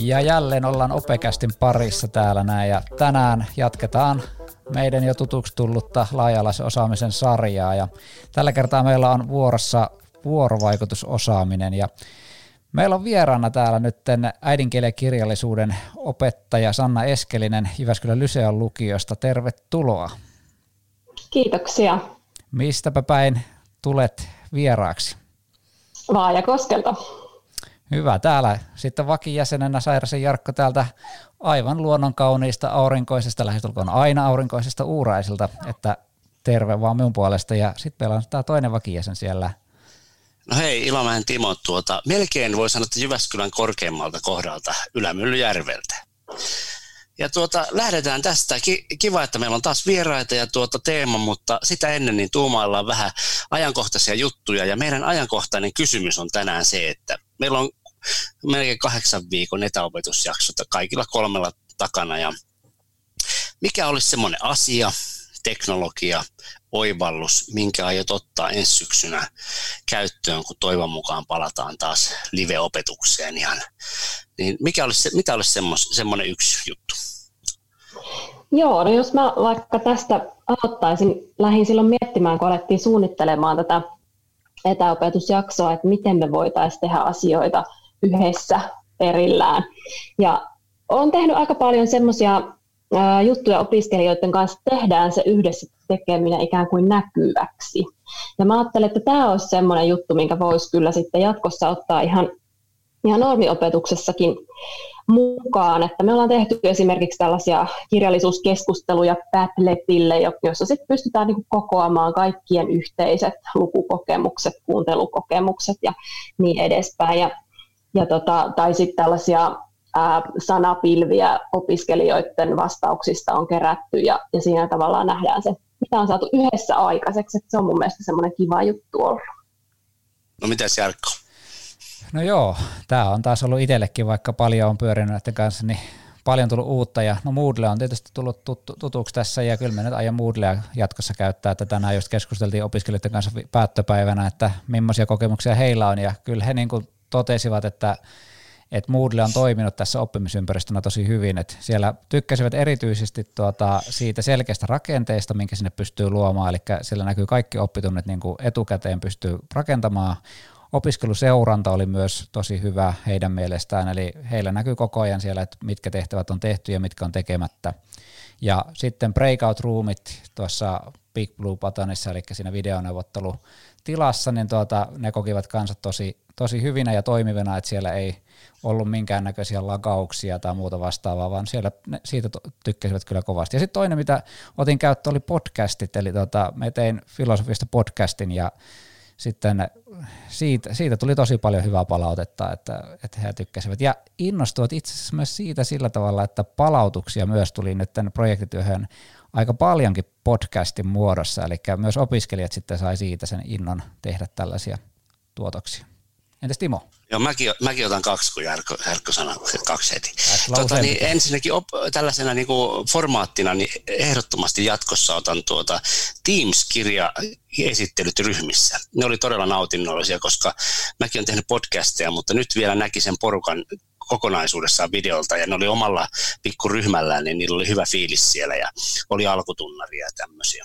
Ja jälleen ollaan Opekästin parissa täällä näin ja tänään jatketaan meidän jo tutuksi tullutta laajalaisen osaamisen sarjaa ja tällä kertaa meillä on vuorossa vuorovaikutusosaaminen ja Meillä on vieraana täällä nyt äidinkielen kirjallisuuden opettaja Sanna Eskelinen Jyväskylän Lyseon lukiosta. Tervetuloa. Kiitoksia. Mistäpä päin tulet vieraaksi? Vaajakoskelta. Hyvä. Täällä sitten vakijäsenenä Sairasen Jarkko täältä aivan luonnon kauniista aurinkoisesta, lähestulkoon aina aurinkoisesta uuraisilta, että terve vaan minun puolesta. Ja sitten meillä on tämä toinen vakijäsen siellä. No hei, Ilomäen Timo, tuota, melkein voi sanoa, että Jyväskylän korkeammalta kohdalta Ylämyllyjärveltä. Ja tuota, lähdetään tästä. Kiva, että meillä on taas vieraita ja tuota teema, mutta sitä ennen niin tuumaillaan vähän ajankohtaisia juttuja. Ja meidän ajankohtainen kysymys on tänään se, että meillä on melkein kahdeksan viikon etäopetusjaksot kaikilla kolmella takana. Ja mikä olisi semmoinen asia, teknologia, oivallus, minkä aiot ottaa ensi syksynä käyttöön, kun toivon mukaan palataan taas live-opetukseen ihan. Niin mikä olisi, mitä olisi semmoinen yksi juttu? Joo, no jos mä vaikka tästä aloittaisin, lähdin silloin miettimään, kun alettiin suunnittelemaan tätä etäopetusjaksoa, että miten me voitaisiin tehdä asioita yhdessä erillään. Ja olen tehnyt aika paljon semmoisia juttuja opiskelijoiden kanssa, tehdään se yhdessä tekeminen ikään kuin näkyväksi. Ja mä ajattelen, että tämä olisi semmoinen juttu, minkä voisi kyllä sitten jatkossa ottaa ihan, ihan normiopetuksessakin mukaan. Että me ollaan tehty esimerkiksi tällaisia kirjallisuuskeskusteluja Padletille, jossa sitten pystytään niin kokoamaan kaikkien yhteiset lukukokemukset, kuuntelukokemukset ja niin edespäin. Ja, ja tota, tai sitten tällaisia ää, sanapilviä opiskelijoiden vastauksista on kerätty ja, ja siinä tavallaan nähdään se, mitä on saatu yhdessä aikaiseksi. Että se on mun mielestä semmoinen kiva juttu ollut. No mitä Jarkko? No joo, tämä on taas ollut itsellekin, vaikka paljon on pyörinyt näiden kanssa, niin paljon tullut uutta. Ja no Moodle on tietysti tullut tut- tutuksi tässä ja kyllä me nyt aion Moodlea jatkossa käyttää, että tänään just keskusteltiin opiskelijoiden kanssa päättöpäivänä, että millaisia kokemuksia heillä on. Ja kyllä he niin kuin totesivat, että että Moodle on toiminut tässä oppimisympäristönä tosi hyvin, että siellä tykkäsivät erityisesti tuota siitä selkeästä rakenteesta, minkä sinne pystyy luomaan, eli siellä näkyy kaikki oppitunnit niin kuin etukäteen pystyy rakentamaan, Opiskeluseuranta oli myös tosi hyvä heidän mielestään, eli heillä näkyy koko ajan siellä, että mitkä tehtävät on tehty ja mitkä on tekemättä. Ja sitten breakout roomit tuossa Big Blue Buttonissa, eli siinä videoneuvottelutilassa, niin tuota, ne kokivat kansat tosi, tosi hyvinä ja toimivina, että siellä ei ollut minkäännäköisiä lagauksia tai muuta vastaavaa, vaan siellä ne, siitä tykkäsivät kyllä kovasti. Ja sitten toinen, mitä otin käyttöön, oli podcastit, eli tuota, me tein filosofista podcastin ja sitten siitä, siitä tuli tosi paljon hyvää palautetta, että, että he tykkäsivät. Ja innostuivat itse asiassa myös siitä sillä tavalla, että palautuksia myös tuli nyt tämän projektityöhön aika paljonkin podcastin muodossa, eli myös opiskelijat sitten sai siitä sen innon tehdä tällaisia tuotoksia. Entäs Timo? Joo, mäkin, mäkin otan kaksi, kun Jarkko, Jarkko sanoi kaksi heti. Tota, niin ensinnäkin op, tällaisena niin kuin formaattina niin ehdottomasti jatkossa otan tuota Teams-kirja esittelyt ryhmissä. Ne oli todella nautinnollisia, koska mäkin olen tehnyt podcasteja, mutta nyt vielä näki sen porukan kokonaisuudessaan videolta ja ne oli omalla pikkuryhmällään, niin niillä oli hyvä fiilis siellä ja oli alkutunnaria ja tämmöisiä.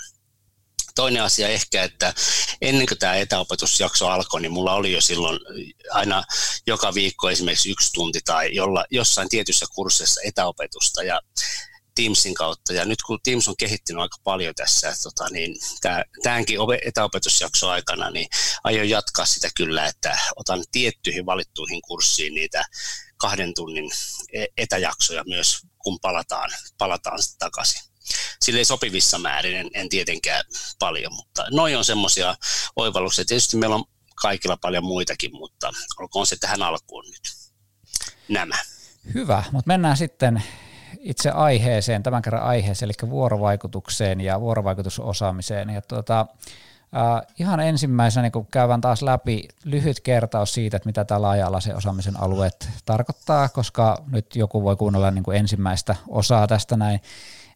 Toinen asia ehkä, että ennen kuin tämä etäopetusjakso alkoi, niin mulla oli jo silloin aina joka viikko esimerkiksi yksi tunti tai jolla, jossain tietyssä kurssissa etäopetusta ja Teamsin kautta. Ja nyt kun Teams on kehittynyt aika paljon tässä, tota, niin tämänkin etäopetusjakso aikana, niin aion jatkaa sitä kyllä, että otan tiettyihin valittuihin kurssiin niitä kahden tunnin e-, etäjaksoja myös, kun palataan, palataan takaisin sille sopivissa määrin, en, en tietenkään paljon, mutta noin on semmoisia oivalluksia. Tietysti meillä on kaikilla paljon muitakin, mutta olkoon se tähän alkuun nyt nämä. Hyvä, mutta mennään sitten itse aiheeseen, tämän kerran aiheeseen, eli vuorovaikutukseen ja vuorovaikutusosaamiseen. Ja tuota, Uh, ihan ensimmäisenä niin käydään taas läpi lyhyt kertaus siitä, että mitä tämä laaja-alaisen osaamisen alueet tarkoittaa, koska nyt joku voi kuunnella niin kuin ensimmäistä osaa tästä näin.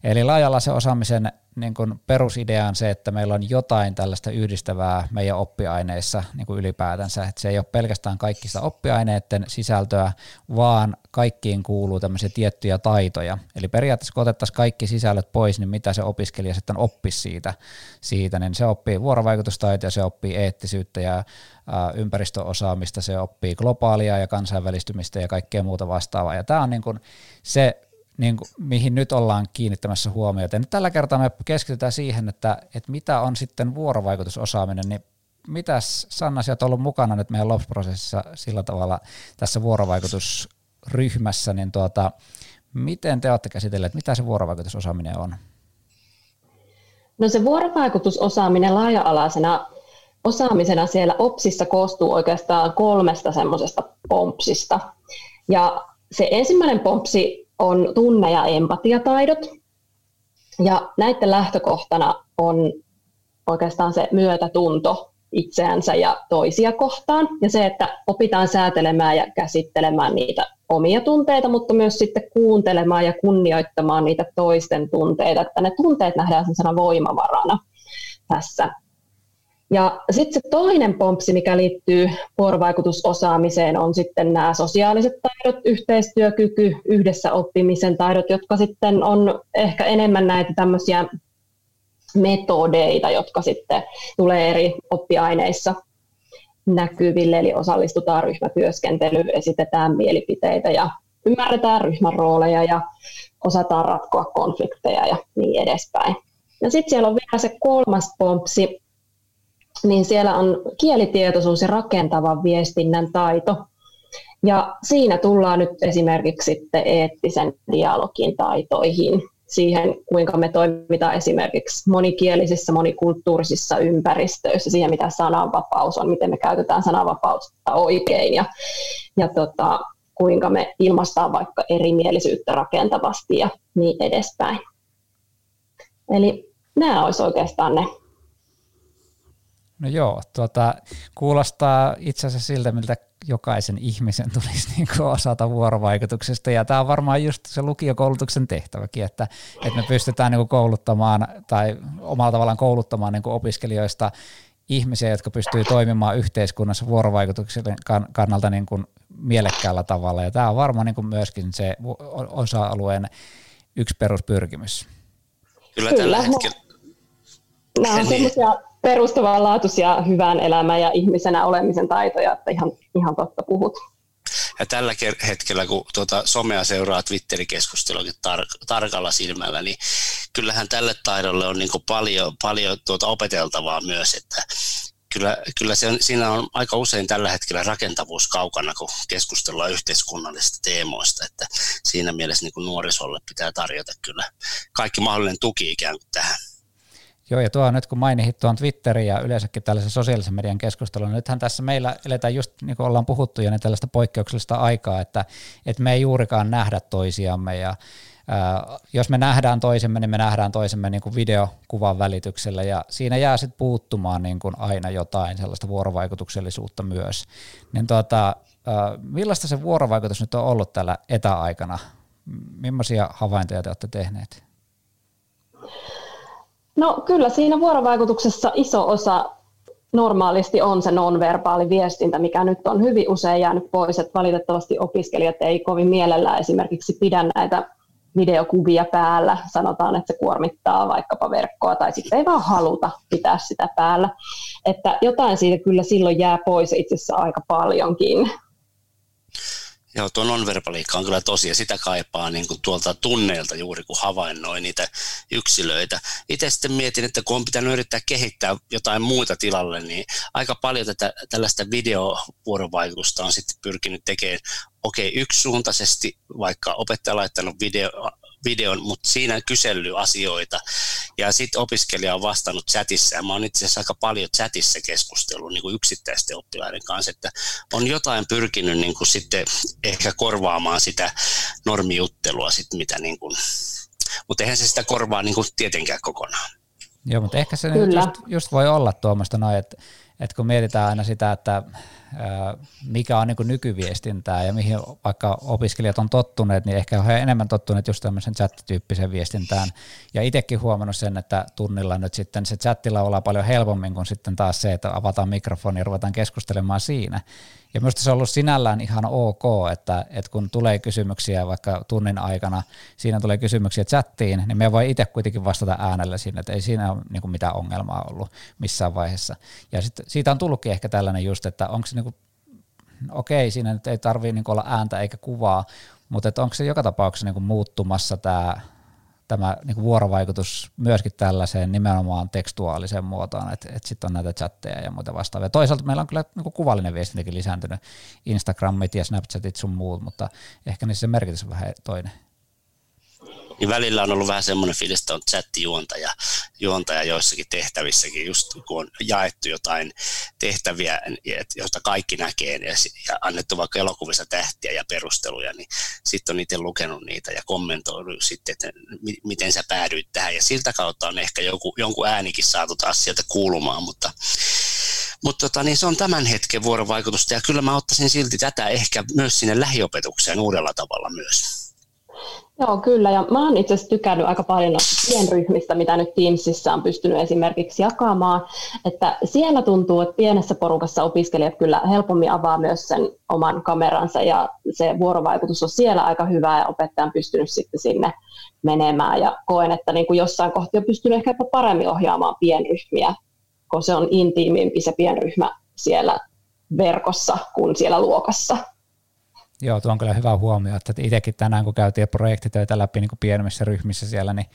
Eli laajalla se osaamisen niin kuin perusidea on se, että meillä on jotain tällaista yhdistävää meidän oppiaineissa niin kuin ylipäätänsä, että se ei ole pelkästään kaikista oppiaineiden sisältöä, vaan kaikkiin kuuluu tämmöisiä tiettyjä taitoja. Eli periaatteessa kun otettaisiin kaikki sisällöt pois, niin mitä se opiskelija sitten oppisi siitä, siitä niin se oppii vuorovaikutustaitoja, se oppii eettisyyttä ja ympäristöosaamista, se oppii globaalia ja kansainvälistymistä ja kaikkea muuta vastaavaa. Ja tämä on niin kuin se niin kuin, mihin nyt ollaan kiinnittämässä huomiota. Nyt tällä kertaa me keskitytään siihen, että, että mitä on sitten vuorovaikutusosaaminen, niin mitäs Sanna, sä ollut mukana nyt meidän LOPS-prosessissa sillä tavalla tässä vuorovaikutusryhmässä, niin tuota, miten te olette käsitelleet, mitä se vuorovaikutusosaaminen on? No se vuorovaikutusosaaminen laaja-alaisena osaamisena siellä OPSissa koostuu oikeastaan kolmesta semmoisesta pompsista. Ja se ensimmäinen pompsi on tunne- ja empatiataidot. Ja näiden lähtökohtana on oikeastaan se myötätunto itseänsä ja toisia kohtaan. Ja se, että opitaan säätelemään ja käsittelemään niitä omia tunteita, mutta myös sitten kuuntelemaan ja kunnioittamaan niitä toisten tunteita. Että ne tunteet nähdään sellaisena voimavarana tässä ja sitten se toinen pompsi, mikä liittyy vuorovaikutusosaamiseen, on sitten nämä sosiaaliset taidot, yhteistyökyky, yhdessä oppimisen taidot, jotka sitten on ehkä enemmän näitä tämmöisiä metodeita, jotka sitten tulee eri oppiaineissa näkyville, eli osallistutaan ryhmätyöskentelyyn, esitetään mielipiteitä ja ymmärretään ryhmän rooleja ja osataan ratkoa konflikteja ja niin edespäin. Ja sitten siellä on vielä se kolmas pompsi, niin siellä on kielitietoisuus ja rakentavan viestinnän taito. Ja siinä tullaan nyt esimerkiksi sitten eettisen dialogin taitoihin, siihen kuinka me toimitaan esimerkiksi monikielisissä, monikulttuurisissa ympäristöissä, siihen mitä sananvapaus on, miten me käytetään sananvapautta oikein ja, ja tota, kuinka me ilmaistaan vaikka erimielisyyttä rakentavasti ja niin edespäin. Eli nämä olisi oikeastaan ne No joo, tuota, kuulostaa itse asiassa siltä, miltä jokaisen ihmisen tulisi niin kuin osata vuorovaikutuksesta, ja tämä on varmaan just se lukiokoulutuksen tehtäväkin, että, että me pystytään niin kuin kouluttamaan tai omalla tavallaan kouluttamaan niin kuin opiskelijoista ihmisiä, jotka pystyy toimimaan yhteiskunnassa vuorovaikutuksen kannalta niin kuin mielekkäällä tavalla, ja tämä on varmaan niin kuin myöskin se osa-alueen yksi peruspyrkimys. Kyllä tällä hetkellä. Nämä on sellaisia perustavanlaatuisia hyvän elämän ja ihmisenä olemisen taitoja, että ihan, ihan totta puhut. Ja tällä hetkellä, kun tuota somea seuraa Twitter-keskusteluakin tar- tarkalla silmällä, niin kyllähän tälle taidolle on niin paljon, paljon tuota opeteltavaa myös, että kyllä, kyllä se on, siinä on aika usein tällä hetkellä rakentavuus kaukana, kun keskustellaan yhteiskunnallisista teemoista, että siinä mielessä niin kuin nuorisolle pitää tarjota kyllä kaikki mahdollinen tuki ikään kuin tähän. Joo, ja tuo nyt kun mainitsit tuon Twitterin ja yleensäkin tällaisen sosiaalisen median keskustelun, niin nythän tässä meillä eletään just niin kuin ollaan puhuttu jo niin tällaista poikkeuksellista aikaa, että, että me ei juurikaan nähdä toisiamme ja ää, jos me nähdään toisemme, niin me nähdään toisemme niin kuin videokuvan välityksellä ja siinä jää sitten puuttumaan niin kuin aina jotain sellaista vuorovaikutuksellisuutta myös. Niin tuota, ää, millaista se vuorovaikutus nyt on ollut tällä etäaikana? Millaisia havaintoja te olette tehneet? No kyllä siinä vuorovaikutuksessa iso osa normaalisti on se nonverbaali viestintä, mikä nyt on hyvin usein jäänyt pois, että valitettavasti opiskelijat ei kovin mielellään esimerkiksi pidä näitä videokuvia päällä, sanotaan, että se kuormittaa vaikkapa verkkoa tai sitten ei vaan haluta pitää sitä päällä. Että jotain siitä kyllä silloin jää pois itse asiassa aika paljonkin. Joo, tuo nonverbaliikka on kyllä tosi, ja sitä kaipaa niin kuin tuolta tunneilta juuri, kun havainnoi niitä yksilöitä. Itse sitten mietin, että kun on pitänyt yrittää kehittää jotain muuta tilalle, niin aika paljon tätä, tällaista videovuorovaikutusta on sitten pyrkinyt tekemään okei, okay, yksisuuntaisesti, vaikka opettaja laittanut video, videon, mutta siinä kysely asioita. Ja sitten opiskelija on vastannut chatissa, ja mä oon itse asiassa aika paljon chatissa keskustellut niin kuin yksittäisten oppilaiden kanssa, että on jotain pyrkinyt niin kuin sitten ehkä korvaamaan sitä normijuttelua, sit mitä niin kuin, mutta eihän se sitä korvaa niin kuin tietenkään kokonaan. Joo, mutta ehkä se just, just voi olla tuommoista noin, että, että kun mietitään aina sitä, että mikä on niin nykyviestintää ja mihin vaikka opiskelijat on tottuneet, niin ehkä he enemmän tottuneet just tämmöisen chat-tyyppiseen viestintään. Ja itsekin huomannut sen, että tunnilla nyt sitten se chattilla ollaan paljon helpommin kuin sitten taas se, että avataan mikrofoni ja ruvetaan keskustelemaan siinä. Ja minusta se on ollut sinällään ihan ok, että, että kun tulee kysymyksiä vaikka tunnin aikana, siinä tulee kysymyksiä chattiin, niin me voi itse kuitenkin vastata äänellä sinne, että ei siinä ole niin mitään ongelmaa ollut missään vaiheessa. Ja sit, siitä on tullutkin ehkä tällainen just, että onko se niin kuin, okei, siinä nyt ei tarvitse niin olla ääntä eikä kuvaa, mutta onko se joka tapauksessa niin muuttumassa tämä tämä niin kuin vuorovaikutus myöskin tällaiseen nimenomaan tekstuaaliseen muotoon, että, että sitten on näitä chatteja ja muuta vastaavia. Toisaalta meillä on kyllä niin kuin kuvallinen viestintäkin lisääntynyt, Instagramit ja Snapchatit sun muut, mutta ehkä niissä se merkitys on vähän toinen välillä on ollut vähän semmoinen fiilis, että on chattijuontaja juontaja joissakin tehtävissäkin, just kun on jaettu jotain tehtäviä, joista kaikki näkee ja, ja annettu vaikka elokuvissa tähtiä ja perusteluja, niin sitten on itse lukenut niitä ja kommentoinut sitten, että miten sä päädyit tähän ja siltä kautta on ehkä joku, jonkun äänikin saatu taas sieltä kuulumaan, mutta mutta tota, niin se on tämän hetken vuorovaikutusta ja kyllä mä ottaisin silti tätä ehkä myös sinne lähiopetukseen uudella tavalla myös. Joo, kyllä. Ja mä oon itse asiassa tykännyt aika paljon pienryhmistä, mitä nyt Teamsissa on pystynyt esimerkiksi jakamaan. Että siellä tuntuu, että pienessä porukassa opiskelijat kyllä helpommin avaa myös sen oman kameransa ja se vuorovaikutus on siellä aika hyvä ja opettaja on pystynyt sitten sinne menemään. Ja koen, että niin kuin jossain kohti on pystynyt ehkä jopa paremmin ohjaamaan pienryhmiä, kun se on intiimimpi se pienryhmä siellä verkossa kuin siellä luokassa. Joo, tuo on kyllä hyvä huomio, että itsekin tänään kun käytiin projektitöitä läpi niin kuin pienemmissä ryhmissä siellä, niin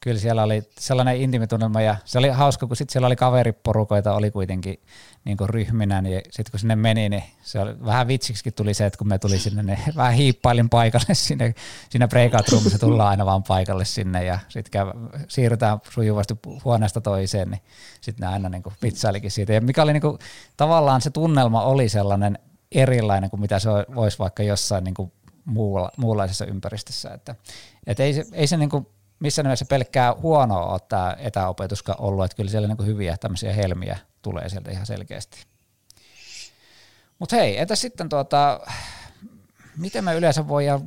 kyllä siellä oli sellainen intimitunnelma ja se oli hauska, kun sitten siellä oli kaveriporukoita, oli kuitenkin niin kuin ryhminä, niin sitten kun sinne meni, niin se oli, vähän vitsiksi tuli se, että kun me tuli sinne, niin vähän hiippailin paikalle sinne, siinä breakout roomissa tullaan aina vaan paikalle sinne ja sitten siirrytään sujuvasti huoneesta toiseen, niin sitten ne aina niin kuin vitsailikin siitä. Ja mikä oli niin kuin, tavallaan se tunnelma oli sellainen, erilainen kuin mitä se voisi vaikka jossain niin kuin muulla, muunlaisessa ympäristössä. Että, et ei se, ei se niin kuin missään nimessä pelkkää huonoa ole tämä etäopetuskaan ollut, että kyllä siellä niin kuin hyviä tämmöisiä helmiä tulee sieltä ihan selkeästi. Mutta hei, entä sitten tuota, miten me yleensä voidaan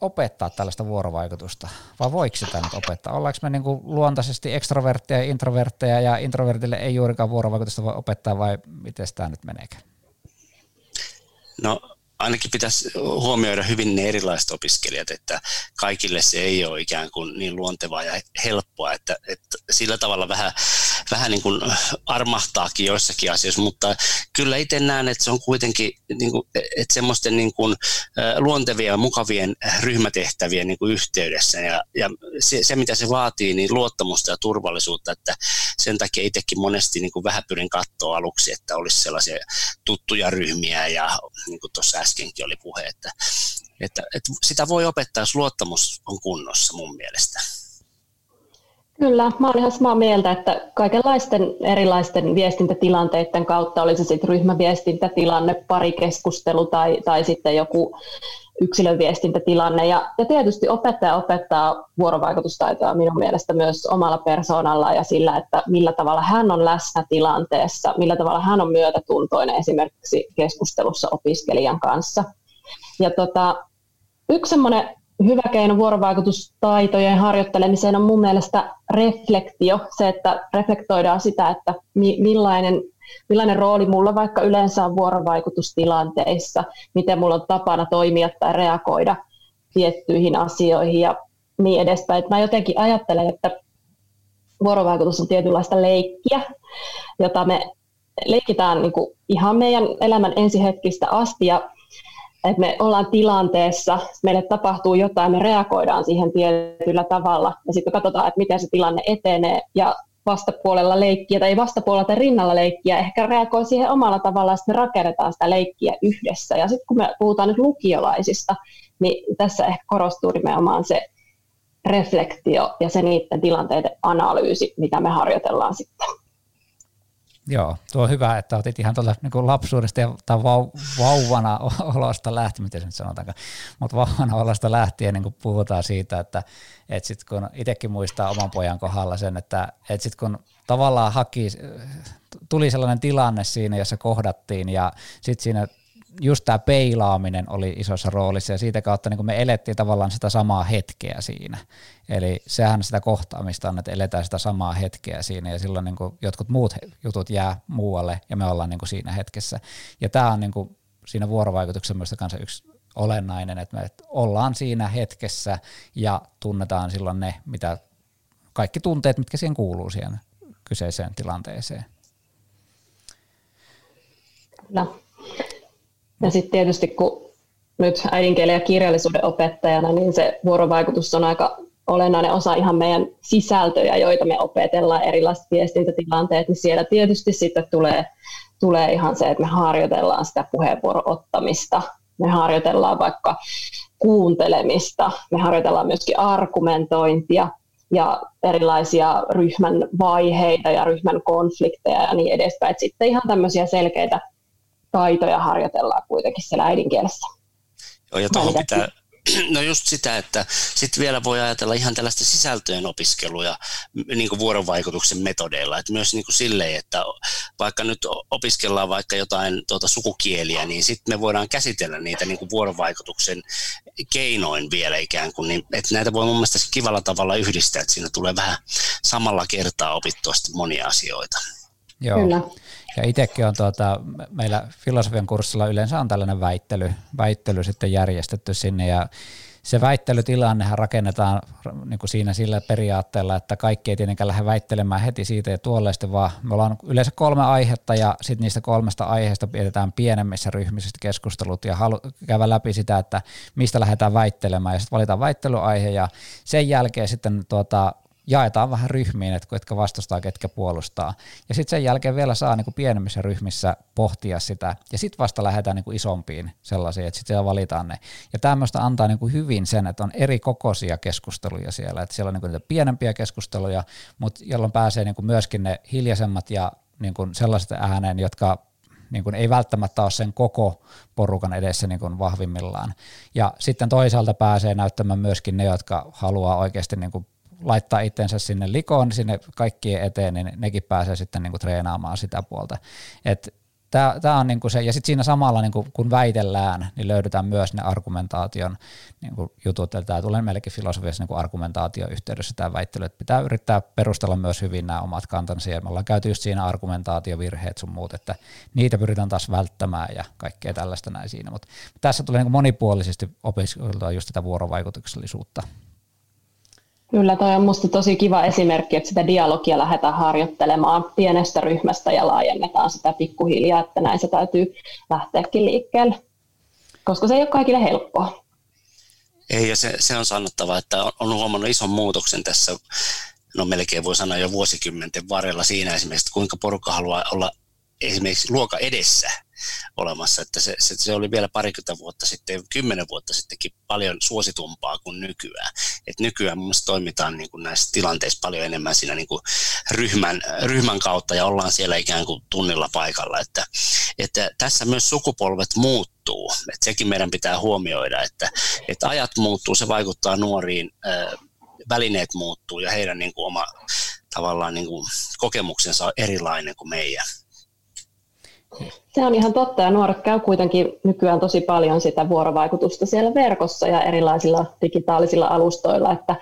opettaa tällaista vuorovaikutusta, vai voiko sitä nyt opettaa? Ollaanko me niin kuin luontaisesti ekstrovertteja ja introvertteja, ja introvertille ei juurikaan vuorovaikutusta voi opettaa, vai miten tämä nyt meneekään? No ainakin pitäisi huomioida hyvin ne erilaiset opiskelijat, että kaikille se ei ole ikään kuin niin luontevaa ja helppoa, että, että sillä tavalla vähän, vähän niin kuin armahtaakin joissakin asioissa, mutta kyllä itse näen, että se on kuitenkin niin kuin, että semmoisten niin kuin luontevien ja mukavien ryhmätehtävien niin kuin yhteydessä ja, ja se, se, mitä se vaatii, niin luottamusta ja turvallisuutta, että sen takia itsekin monesti niin kuin vähän pyrin katsoa aluksi, että olisi sellaisia tuttuja ryhmiä ja niin kuin tuossa äskenkin oli puhe, että, että, että sitä voi opettaa, jos luottamus on kunnossa mun mielestä. Kyllä, mä olen ihan samaa mieltä, että kaikenlaisten erilaisten viestintätilanteiden kautta, oli se sitten ryhmäviestintätilanne, parikeskustelu tai, tai sitten joku yksilöviestintätilanne. Ja, ja tietysti opettaja opettaa vuorovaikutustaitoa minun mielestä myös omalla persoonalla ja sillä, että millä tavalla hän on läsnä tilanteessa, millä tavalla hän on myötätuntoinen esimerkiksi keskustelussa opiskelijan kanssa. Ja tota, yksi semmoinen hyvä keino vuorovaikutustaitojen harjoittelemiseen on mun mielestä reflektio, se, että reflektoidaan sitä, että millainen, millainen rooli mulla vaikka yleensä on vuorovaikutustilanteissa, miten mulla on tapana toimia tai reagoida tiettyihin asioihin ja niin edespäin. Mä jotenkin ajattelen, että vuorovaikutus on tietynlaista leikkiä, jota me leikitään niin kuin ihan meidän elämän ensihetkistä asti ja että me ollaan tilanteessa, meille tapahtuu jotain, me reagoidaan siihen tietyllä tavalla ja sitten katsotaan, että miten se tilanne etenee ja vastapuolella leikkiä tai vastapuolella tai rinnalla leikkiä ehkä reagoi siihen omalla tavallaan, että me rakennetaan sitä leikkiä yhdessä. Ja sitten kun me puhutaan nyt lukiolaisista, niin tässä ehkä korostuu nimenomaan se reflektio ja se niiden tilanteiden analyysi, mitä me harjoitellaan sitten. Joo, tuo on hyvä, että otit ihan tuolta niin lapsuudesta ja, tai vau, vauvana olosta lähtien, miten se nyt sanotaankaan, mutta vauvana olosta lähtien niin puhutaan siitä, että, että sit kun itsekin muistaa oman pojan kohdalla sen, että, että sit kun tavallaan haki, tuli sellainen tilanne siinä, jossa kohdattiin ja sitten siinä just tämä peilaaminen oli isossa roolissa ja siitä kautta niin me elettiin tavallaan sitä samaa hetkeä siinä. Eli sehän sitä kohtaamista on, että eletään sitä samaa hetkeä siinä ja silloin niin jotkut muut jutut jää muualle ja me ollaan niin siinä hetkessä. Ja tämä on niin siinä vuorovaikutuksessa myös kanssa yksi olennainen, että me ollaan siinä hetkessä ja tunnetaan silloin ne, mitä kaikki tunteet, mitkä siihen kuuluu siihen kyseiseen tilanteeseen. No. Ja sitten tietysti kun nyt äidinkielen ja kirjallisuuden opettajana, niin se vuorovaikutus on aika olennainen osa ihan meidän sisältöjä, joita me opetellaan, erilaiset viestintätilanteet, niin siellä tietysti sitten tulee, tulee ihan se, että me harjoitellaan sitä puheenvuoron ottamista, me harjoitellaan vaikka kuuntelemista, me harjoitellaan myöskin argumentointia ja erilaisia ryhmän vaiheita ja ryhmän konflikteja ja niin edespäin. Et sitten ihan tämmöisiä selkeitä taitoja harjoitellaan kuitenkin siellä äidinkielessä. Joo, ja tuohon pitää, No just sitä, että sitten vielä voi ajatella ihan tällaista sisältöjen opiskelua niin kuin vuorovaikutuksen metodeilla, että myös niin kuin silleen, että vaikka nyt opiskellaan vaikka jotain tuota sukukieliä, niin sitten me voidaan käsitellä niitä niin kuin vuorovaikutuksen keinoin vielä ikään kuin, niin, että näitä voi mun mielestä kivalla tavalla yhdistää, että siinä tulee vähän samalla kertaa opittua monia asioita. Joo. Kyllä. Ja itsekin on tuota, meillä filosofian kurssilla yleensä on tällainen väittely, väittely sitten järjestetty sinne. Ja se väittelytilannehan rakennetaan niin kuin siinä sillä periaatteella, että kaikki ei tietenkään lähde väittelemään heti siitä ja tuolleista, vaan. Me ollaan yleensä kolme aihetta ja sitten niistä kolmesta aiheesta pidetään pienemmissä ryhmissä keskustelut ja halu- käydä läpi sitä, että mistä lähdetään väittelemään. Ja sitten valitaan väittelyaihe ja sen jälkeen sitten tuota, jaetaan vähän ryhmiin, että ketkä vastustaa, ketkä puolustaa. Ja sitten sen jälkeen vielä saa niin kuin pienemmissä ryhmissä pohtia sitä, ja sitten vasta lähdetään niin kuin isompiin sellaisiin, että sitten valitaan ne. Ja tämmöistä antaa niin kuin hyvin sen, että on eri kokoisia keskusteluja siellä, että siellä on niin kuin niitä pienempiä keskusteluja, mutta jolloin pääsee niin kuin myöskin ne hiljaisemmat ja niin kuin sellaiset ääneen, jotka niin kuin ei välttämättä ole sen koko porukan edessä niin kuin vahvimmillaan. Ja sitten toisaalta pääsee näyttämään myöskin ne, jotka haluaa oikeasti niin kuin laittaa itsensä sinne likoon, sinne kaikkien eteen, niin nekin pääsee sitten niin kuin treenaamaan sitä puolta. Et Tämä, on niin kuin se, ja sitten siinä samalla niin kuin, kun väitellään, niin löydetään myös ne argumentaation niin kuin jutut, eli tämä tulee meillekin filosofiassa niin argumentaatioyhteydessä tämä väittely, että pitää yrittää perustella myös hyvin nämä omat kantansa, ja me ollaan käyty just siinä argumentaatiovirheet sun muut, että niitä pyritään taas välttämään ja kaikkea tällaista näin siinä, mutta tässä tulee niin monipuolisesti opiskeltua just tätä vuorovaikutuksellisuutta. Kyllä, toi on minusta tosi kiva esimerkki, että sitä dialogia lähdetään harjoittelemaan pienestä ryhmästä ja laajennetaan sitä pikkuhiljaa, että näin se täytyy lähteäkin liikkeelle, koska se ei ole kaikille helppoa. Ei, ja se, se on sanottava, että on huomannut ison muutoksen tässä, no melkein voi sanoa jo vuosikymmenten varrella siinä esimerkiksi, että kuinka porukka haluaa olla esimerkiksi luoka edessä olemassa, että se, se, se oli vielä parikymmentä vuotta sitten, kymmenen vuotta sittenkin paljon suositumpaa kuin nykyään. Et nykyään mun mielestä toimitaan niin kuin näissä tilanteissa paljon enemmän siinä niin kuin ryhmän, ryhmän kautta ja ollaan siellä ikään kuin tunnilla paikalla, että, että tässä myös sukupolvet muuttuu, että sekin meidän pitää huomioida, että, että ajat muuttuu, se vaikuttaa nuoriin, välineet muuttuu ja heidän niin kuin oma tavallaan niin kuin kokemuksensa on erilainen kuin meidän. Se on ihan totta ja nuoret käy kuitenkin nykyään tosi paljon sitä vuorovaikutusta siellä verkossa ja erilaisilla digitaalisilla alustoilla, että,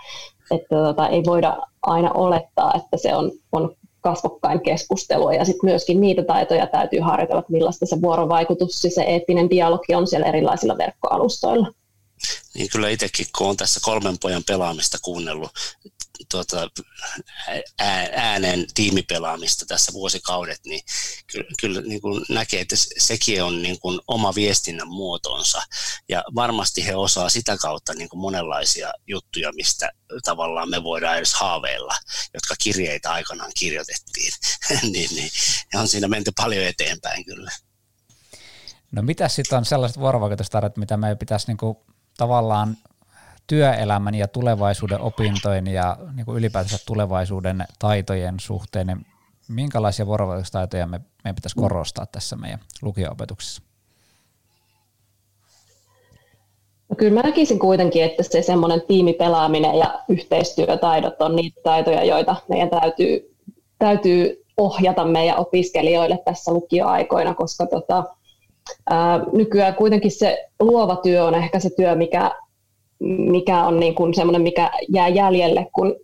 että tota, ei voida aina olettaa, että se on, on kasvokkain keskustelua ja sitten myöskin niitä taitoja täytyy harjoitella, että millaista se vuorovaikutus, siis se eettinen dialogi on siellä erilaisilla verkkoalustoilla. Niin kyllä itsekin, kun olen tässä kolmen pojan pelaamista kuunnellut tuota, äänen tiimipelaamista tässä vuosikaudet, niin kyllä, kyllä niin kuin näkee, että sekin on niin kuin oma viestinnän muotonsa. Ja varmasti he osaa sitä kautta niin kuin monenlaisia juttuja, mistä tavallaan me voidaan edes haaveilla, jotka kirjeitä aikanaan kirjoitettiin. niin, niin, on siinä menty paljon eteenpäin kyllä. No mitä sitten on sellaiset vuorovaikutustarjat, mitä meidän pitäisi niinku tavallaan työelämän ja tulevaisuuden opintojen ja niin kuin ylipäätänsä tulevaisuuden taitojen suhteen, niin minkälaisia vuorovaikutustaitoja me, meidän pitäisi korostaa tässä meidän lukio-opetuksessa? No kyllä mä näkisin kuitenkin, että se semmoinen tiimipelaaminen ja yhteistyötaidot on niitä taitoja, joita meidän täytyy täytyy ohjata meidän opiskelijoille tässä lukioaikoina, koska tota, ää, nykyään kuitenkin se luova työ on ehkä se työ, mikä, mikä on niin kuin semmoinen, mikä jää jäljelle, kun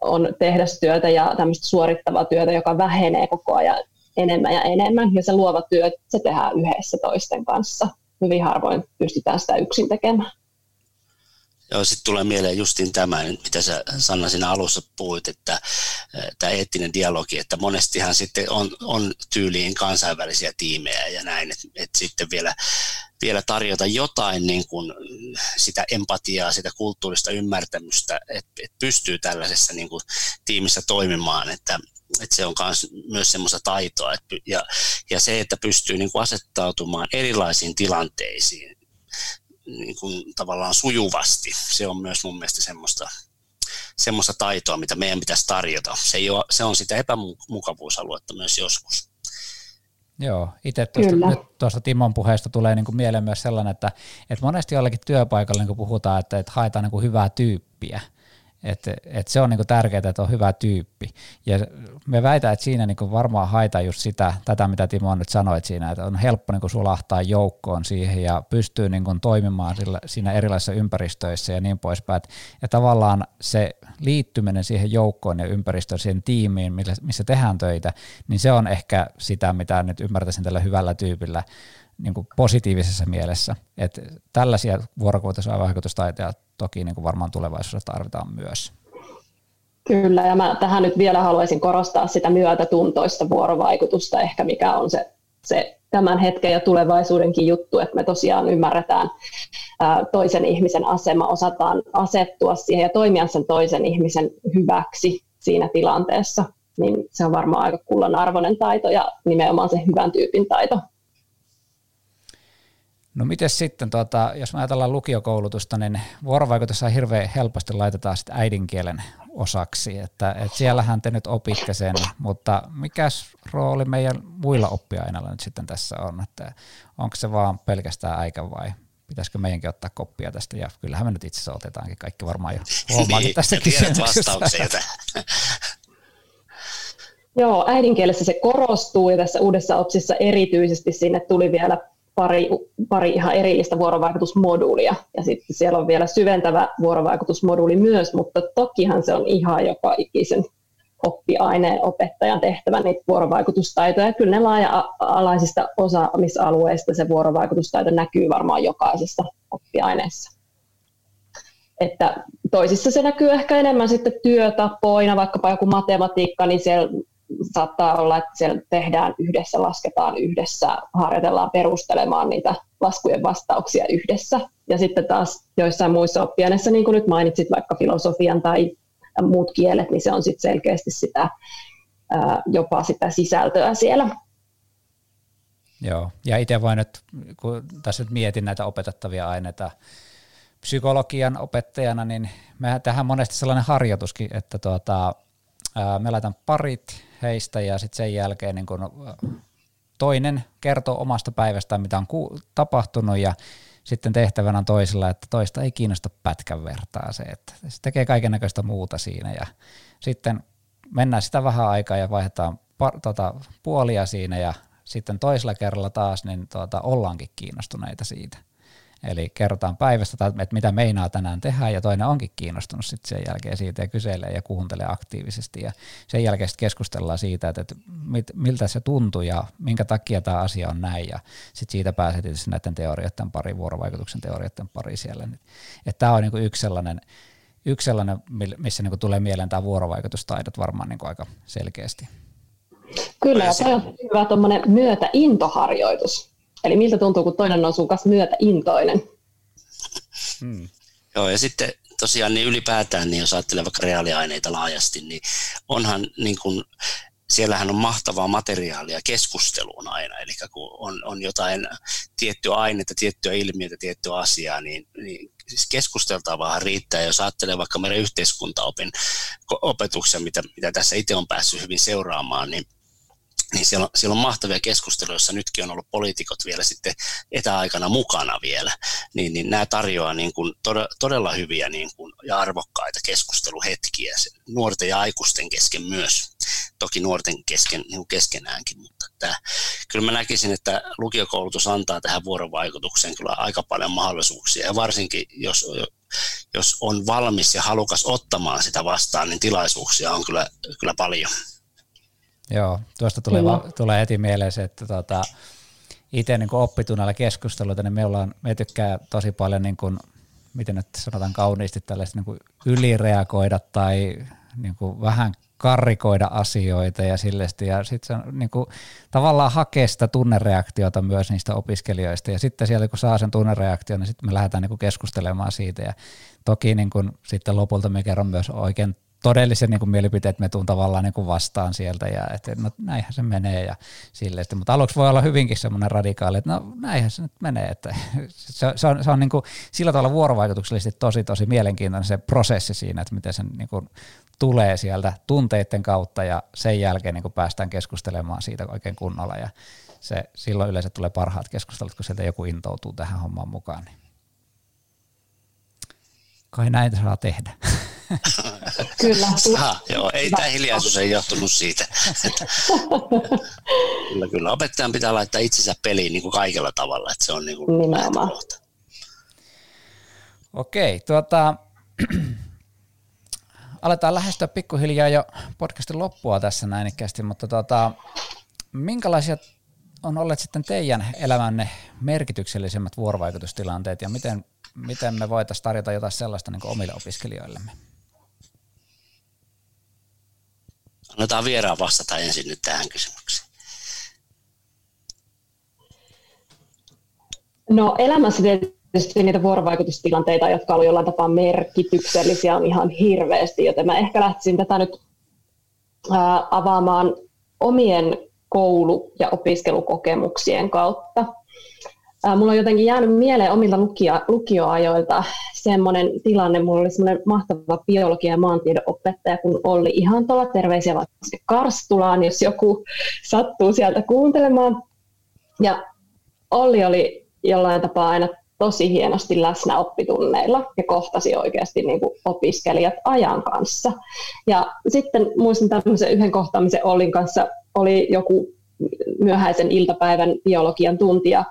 on tehdastyötä ja tämmöistä suorittavaa työtä, joka vähenee koko ajan enemmän ja enemmän. Ja se luova työ, se tehdään yhdessä toisten kanssa. Hyvin harvoin pystytään sitä yksin tekemään. Joo, sitten tulee mieleen justin tämä, mitä sä Sanna siinä alussa puhuit, että tämä eettinen dialogi, että monestihan sitten on, on tyyliin kansainvälisiä tiimejä ja näin, että, että sitten vielä, vielä tarjota jotain niin kuin sitä empatiaa, sitä kulttuurista ymmärtämystä, että, että pystyy tällaisessa niin kuin tiimissä toimimaan, että, että se on myös semmoista taitoa, että, ja, ja se, että pystyy niin kuin asettautumaan erilaisiin tilanteisiin, niin kuin tavallaan sujuvasti. Se on myös mun mielestä semmoista, semmoista taitoa, mitä meidän pitäisi tarjota. Se, ei ole, se on sitä epämukavuusaluetta myös joskus. Joo, itse tuosta, nyt tuosta Timon puheesta tulee niin kuin mieleen myös sellainen, että, että monesti jollakin työpaikalla niin puhutaan, että, että haetaan niin kuin hyvää tyyppiä, et, et se on niinku tärkeää, että on hyvä tyyppi. Ja me väitän, että siinä niinku varmaan haetaan just sitä, tätä mitä Timo nyt sanoit siinä, että on helppo niinku sulahtaa joukkoon siihen ja pystyy niinku toimimaan sillä, siinä erilaisissa ympäristöissä ja niin poispäin. Ja tavallaan se liittyminen siihen joukkoon ja ympäristöön, siihen tiimiin, missä tehdään töitä, niin se on ehkä sitä, mitä nyt ymmärtäisin tällä hyvällä tyypillä niin kuin positiivisessa mielessä. Että tällaisia vuorokuutoisia vaikutustaitoja toki niin kuin varmaan tulevaisuudessa tarvitaan myös. Kyllä, ja mä tähän nyt vielä haluaisin korostaa sitä myötätuntoista vuorovaikutusta, ehkä mikä on se, se tämän hetken ja tulevaisuudenkin juttu, että me tosiaan ymmärretään toisen ihmisen asema, osataan asettua siihen ja toimia sen toisen ihmisen hyväksi siinä tilanteessa, niin se on varmaan aika kullan arvoinen taito ja nimenomaan se hyvän tyypin taito. No miten sitten, tuota, jos me ajatellaan lukiokoulutusta, niin vuorovaikutussa hirveän helposti laitetaan sitten äidinkielen osaksi, että, että siellähän te nyt opitte sen, mutta mikä rooli meidän muilla oppiaineilla nyt sitten tässä on, että onko se vaan pelkästään äikä vai pitäisikö meidänkin ottaa koppia tästä, ja kyllähän me nyt itse asiassa otetaankin kaikki varmaan jo huomaakin niin, tästä kysymyksestä. Joo, äidinkielessä se korostuu ja tässä uudessa OPSissa erityisesti sinne tuli vielä pari, pari ihan erillistä vuorovaikutusmoduulia. Ja sitten siellä on vielä syventävä vuorovaikutusmoduuli myös, mutta tokihan se on ihan joka ikisen oppiaineen opettajan tehtävä niitä vuorovaikutustaitoja. Kyllä ne laaja-alaisista osaamisalueista se vuorovaikutustaito näkyy varmaan jokaisessa oppiaineessa. Että toisissa se näkyy ehkä enemmän sitten työtapoina, vaikkapa joku matematiikka, niin siellä saattaa olla, että siellä tehdään yhdessä, lasketaan yhdessä, harjoitellaan perustelemaan niitä laskujen vastauksia yhdessä. Ja sitten taas joissain muissa oppiaineissa, niin kuin nyt mainitsit vaikka filosofian tai muut kielet, niin se on sitten selkeästi sitä jopa sitä sisältöä siellä. Joo, ja itse voin nyt, kun tässä nyt mietin näitä opetettavia aineita psykologian opettajana, niin me tähän monesti sellainen harjoituskin, että tuota, me laitan parit heistä ja sitten sen jälkeen niin kun toinen kertoo omasta päivästään, mitä on ku- tapahtunut ja sitten tehtävänä on toisella, että toista ei kiinnosta pätkän vertaa se, että se tekee kaiken näköistä muuta siinä ja sitten mennään sitä vähän aikaa ja vaihdetaan par, tota, puolia siinä ja sitten toisella kerralla taas niin tuota, ollaankin kiinnostuneita siitä. Eli kerrotaan päivästä, että mitä meinaa tänään tehdä, ja toinen onkin kiinnostunut sitten sen jälkeen siitä ja kyselee ja kuuntelee aktiivisesti. Ja sen jälkeen sitten keskustellaan siitä, että, että mit, miltä se tuntuu ja minkä takia tämä asia on näin. Ja sitten siitä pääsee tietysti näiden teorioiden pari, vuorovaikutuksen teorioiden pari siellä. Että tämä on niinku yksi sellainen, yksi sellainen, missä niinku tulee mieleen tämä vuorovaikutustaidot varmaan niinku aika selkeästi. Kyllä, ja se on hyvä myötäintoharjoitus Eli miltä tuntuu, kun toinen on sun kanssa myötäintoinen. Hmm. Joo, ja sitten tosiaan niin ylipäätään, niin jos ajattelee vaikka reaaliaineita laajasti, niin onhan niin kuin, siellähän on mahtavaa materiaalia keskusteluun aina, eli kun on, on jotain tiettyä ainetta, tiettyä ilmiötä, tiettyä asiaa, niin, niin siis keskusteltavaa riittää. Jos ajattelee vaikka meidän yhteiskuntaopin opetuksen, mitä, mitä tässä itse on päässyt hyvin seuraamaan, niin niin siellä on, siellä on mahtavia keskusteluja, joissa nytkin on ollut poliitikot vielä sitten etäaikana mukana vielä, niin, niin nämä tarjoaa niin kuin todella, todella hyviä niin kuin, ja arvokkaita keskusteluhetkiä nuorten ja aikuisten kesken myös. toki nuorten kesken, niin keskenäänkin, mutta tämä, kyllä mä näkisin, että lukiokoulutus antaa tähän vuorovaikutukseen kyllä aika paljon mahdollisuuksia, ja varsinkin jos, jos on valmis ja halukas ottamaan sitä vastaan, niin tilaisuuksia on kyllä, kyllä paljon. Joo, tuosta tulee, va, tulee heti mieleen se, että tota, itse niin oppitunnalla keskusteluita, niin me, ollaan, me tykkää tosi paljon, niin kuin, miten nyt sanotaan kauniisti, tällaista niin kuin ylireagoida tai niin kuin vähän karrikoida asioita ja sillestä, ja sitten se niin kuin, tavallaan hakee sitä tunnereaktiota myös niistä opiskelijoista, ja sitten siellä kun saa sen tunnereaktion, niin sitten me lähdetään niin kuin keskustelemaan siitä, ja toki niin kuin, sitten lopulta me kerron myös oikein todellisen niin kuin mielipiteet me tuun tavallaan niin kuin vastaan sieltä ja että no näinhän se menee ja silleen. Mutta aluksi voi olla hyvinkin semmoinen radikaali, että no näinhän se nyt menee. Että se, se on, se on niin kuin sillä tavalla vuorovaikutuksellisesti tosi tosi mielenkiintoinen se prosessi siinä, että miten se niin kuin tulee sieltä tunteiden kautta ja sen jälkeen niin kuin päästään keskustelemaan siitä oikein kunnolla ja se, silloin yleensä tulee parhaat keskustelut, kun sieltä joku intoutuu tähän hommaan mukaan. Niin kai näitä saa tehdä. Kyllä. Aha, joo, ei tämä hiljaisuus ei johtunut siitä. kyllä, kyllä. Opettajan pitää laittaa itsensä peliin niin kuin kaikella tavalla, että se on niin kuin Okei, tuota, aletaan lähestyä pikkuhiljaa jo podcastin loppua tässä näin mutta tuota, minkälaisia on olleet sitten teidän elämänne merkityksellisemmät vuorovaikutustilanteet ja miten, miten me voitaisiin tarjota jotain sellaista niin omille opiskelijoillemme? Annetaan vieraan vastata ensin nyt tähän kysymykseen. No elämässä tietysti niitä vuorovaikutustilanteita, jotka olivat jollain tapaa merkityksellisiä, on ihan hirveästi, joten mä ehkä lähtisin tätä nyt avaamaan omien koulu- ja opiskelukokemuksien kautta. Mulla on jotenkin jäänyt mieleen omilta lukio, lukioajoilta semmoinen tilanne, mulla oli semmoinen mahtava biologia- ja maantiedeopettaja, kun oli ihan tuolla terveisiä vaikka Karstulaan, jos joku sattuu sieltä kuuntelemaan. Ja Olli oli jollain tapaa aina tosi hienosti läsnä oppitunneilla ja kohtasi oikeasti niin kuin opiskelijat ajan kanssa. Ja sitten muistan tämmöisen yhden kohtaamisen Ollin kanssa, oli joku myöhäisen iltapäivän biologian tuntia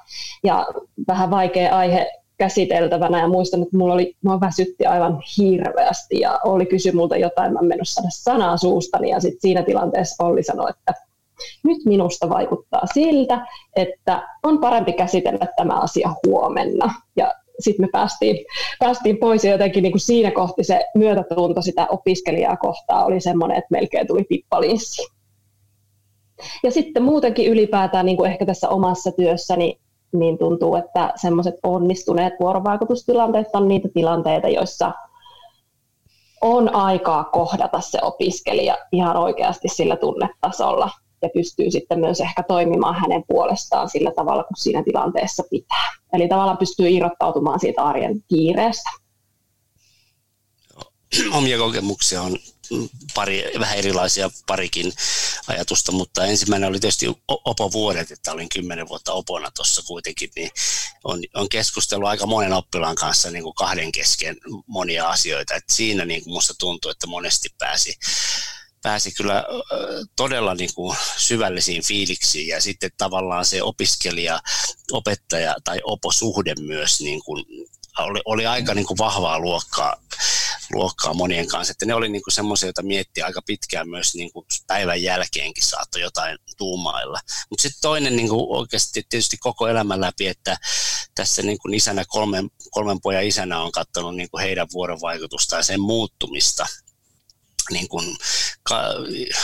ja vähän vaikea aihe käsiteltävänä ja muistan, että mulla oli, mua väsytti aivan hirveästi ja oli kysy multa jotain, mä en mennyt saada sanaa suustani ja sitten siinä tilanteessa Olli sanoi, että nyt minusta vaikuttaa siltä, että on parempi käsitellä tämä asia huomenna. Ja sitten me päästiin, päästiin pois ja jotenkin niin kuin siinä kohti se myötätunto sitä opiskelijaa kohtaa oli semmoinen, että melkein tuli pippalinssi. Ja sitten muutenkin ylipäätään niin kuin ehkä tässä omassa työssäni niin tuntuu, että semmoiset onnistuneet vuorovaikutustilanteet on niitä tilanteita, joissa on aikaa kohdata se opiskelija ihan oikeasti sillä tunnetasolla ja pystyy sitten myös ehkä toimimaan hänen puolestaan sillä tavalla, kun siinä tilanteessa pitää. Eli tavallaan pystyy irrottautumaan siitä arjen kiireestä. Omia kokemuksia on pari, vähän erilaisia parikin ajatusta, mutta ensimmäinen oli tietysti Opo-vuodet, että olin kymmenen vuotta Opona tuossa kuitenkin, niin on, on keskustelu aika monen oppilaan kanssa niin kuin kahden kesken monia asioita, että siinä niin kuin musta tuntuu, että monesti pääsi pääsi kyllä todella niin kuin syvällisiin fiiliksiin. Ja sitten tavallaan se opiskelija, opettaja tai oposuhde myös niin kuin oli, oli aika niin kuin vahvaa luokkaa, luokkaa monien kanssa. Että ne oli niin semmoisia, joita miettiä aika pitkään myös niin kuin päivän jälkeenkin saattoi jotain tuumailla. Mutta sitten toinen niin kuin oikeasti tietysti koko elämän läpi, että tässä niin kuin isänä, kolmen, kolmen pojan isänä on katsonut niin kuin heidän vuorovaikutusta ja sen muuttumista niin kuin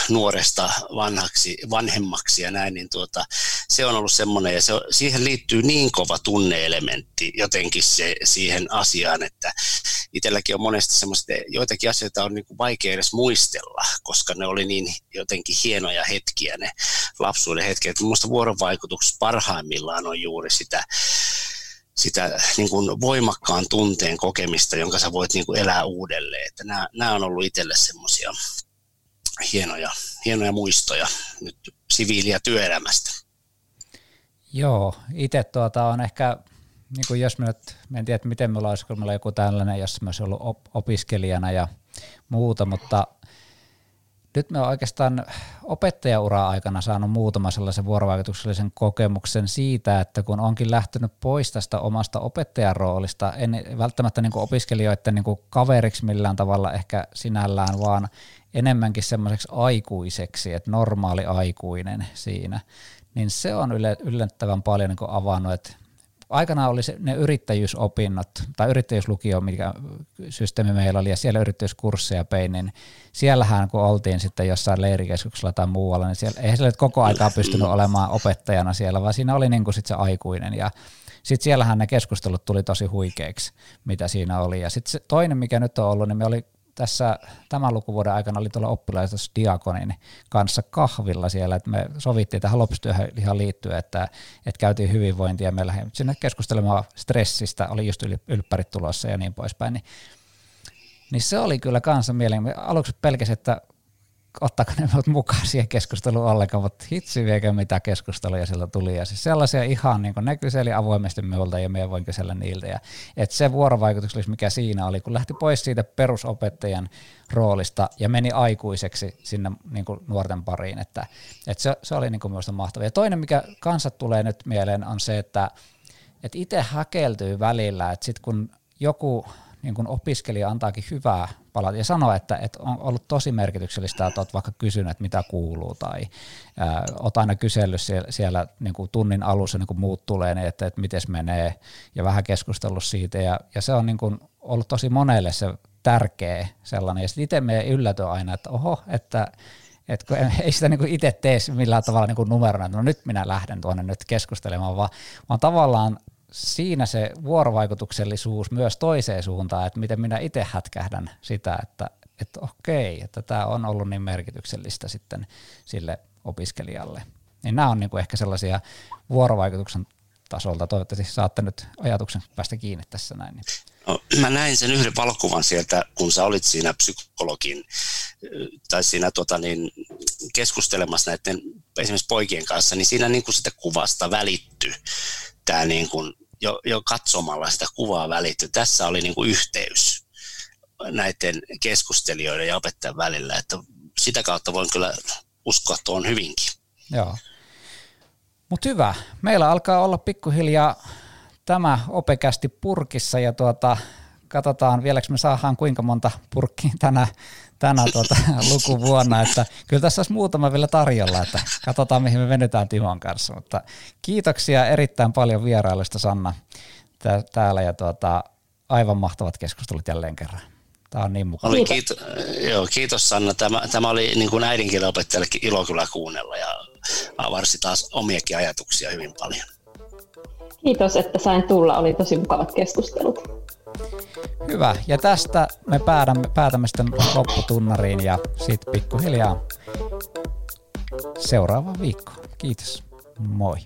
nuoresta vanhaksi, vanhemmaksi ja näin, niin tuota, se on ollut semmoinen, ja se, siihen liittyy niin kova tunneelementti jotenkin se, siihen asiaan, että itselläkin on monesti semmoista, joitakin asioita on niin kuin vaikea edes muistella, koska ne oli niin jotenkin hienoja hetkiä, ne lapsuuden hetkiä. Minusta vuorovaikutus parhaimmillaan on juuri sitä, sitä niin kuin voimakkaan tunteen kokemista, jonka sä voit niin kuin elää uudelleen. Että nämä, nämä on ollut itselle semmoisia hienoja, hienoja muistoja nyt siviili- ja työelämästä. Joo, itse tuota on ehkä, niin kuin jos me nyt, en tiedä miten me ollaan, kun on joku tällainen, jos mä ollut op- opiskelijana ja muuta, mutta nyt me oikeastaan opettajauraa aikana saanut muutama sellaisen vuorovaikutuksellisen kokemuksen siitä, että kun onkin lähtenyt pois tästä omasta opettajan roolista, en välttämättä niin opiskelijoiden niin kaveriksi millään tavalla ehkä sinällään, vaan enemmänkin semmoiseksi aikuiseksi, että normaali aikuinen siinä, niin se on yllättävän paljon niin avannut, että aikanaan oli se, ne yrittäjyysopinnot tai yrittäjyyslukio, mikä systeemi meillä oli, ja siellä yrittäjyyskursseja pein, niin siellähän kun oltiin sitten jossain leirikeskuksella tai muualla, niin siellä, eihän siellä koko aikaa pystynyt olemaan opettajana siellä, vaan siinä oli niin kuin sit se aikuinen, ja sitten siellähän ne keskustelut tuli tosi huikeiksi, mitä siinä oli. Ja sitten toinen, mikä nyt on ollut, niin me oli tässä tämän lukuvuoden aikana oli tuolla oppilaitossa Diakonin kanssa kahvilla siellä, että me sovittiin tähän lopustyöhön ihan liittyen, että, että käytiin hyvinvointia, me lähdimme sinne keskustelemaan stressistä, oli just ylppärit tulossa ja niin poispäin, niin, niin se oli kyllä kanssa mielenkiintoinen. Aluksi pelkäsin, että ottaako ne minut mukaan siihen keskusteluun ollenkaan, mutta hitsi viekö mitä keskusteluja sieltä tuli. Ja siis sellaisia ihan, niin kuin ne kyseli avoimesti minulta ja minä voin kysellä niiltä. Ja, että se vuorovaikutus, mikä siinä oli, kun lähti pois siitä perusopettajan roolista ja meni aikuiseksi sinne niin kuin nuorten pariin. Että, että se, se oli niin kuin minusta mahtavaa. Ja toinen, mikä kanssa tulee nyt mieleen, on se, että, että itse häkeltyy välillä, että sitten kun joku niin kun opiskelija antaakin hyvää palautetta ja sanoo, että, että on ollut tosi merkityksellistä, että olet vaikka kysynyt, että mitä kuuluu tai olet aina kysellyt siellä, siellä niin kuin tunnin alussa, niin kuin muut tulee, niin että, että miten menee ja vähän keskustellut siitä. Ja, ja se on niin kuin ollut tosi monelle se tärkeä sellainen. Ja sitten itse me aina, että oho, että että ei sitä niin itse tee millään tavalla niin numerona, että no nyt minä lähden tuonne nyt keskustelemaan, vaan, vaan tavallaan siinä se vuorovaikutuksellisuus myös toiseen suuntaan, että miten minä itse hätkähdän sitä, että, että okei, että tämä on ollut niin merkityksellistä sitten sille opiskelijalle. Niin nämä on niin kuin ehkä sellaisia vuorovaikutuksen tasolta. Toivottavasti saatte nyt ajatuksen päästä kiinni tässä näin. No, mä näin sen yhden valokuvan sieltä, kun sä olit siinä psykologin tai siinä tota, niin, keskustelemassa näiden esimerkiksi poikien kanssa, niin siinä niin kuin sitä kuvasta välittyi tämä niin kuin jo, jo katsomalla sitä kuvaa välitty. Tässä oli niin kuin yhteys näiden keskustelijoiden ja opettajan välillä, että sitä kautta voin kyllä uskoa tuon hyvinkin. Joo. Mutta hyvä. Meillä alkaa olla pikkuhiljaa tämä opekästi purkissa ja tuota, katsotaan vieläkö me saadaan kuinka monta purkkiä tänä, tänä tuota, lukuvuonna, että kyllä tässä olisi muutama vielä tarjolla, että katsotaan mihin me venytään Timon kanssa, mutta kiitoksia erittäin paljon vierailusta Sanna täällä ja tuota, aivan mahtavat keskustelut jälleen kerran. Tämä on niin mukava. Oli kiitos, joo, kiitos Sanna. Tämä, tämä oli niin kuin äidinkielen opettajallekin ilo kyllä kuunnella ja avarsi taas omiakin ajatuksia hyvin paljon. Kiitos, että sain tulla. Oli tosi mukavat keskustelut. Hyvä. Ja tästä me päätämme, päätämme sitten lopputunnariin ja sitten pikkuhiljaa seuraava viikko. Kiitos. Moi.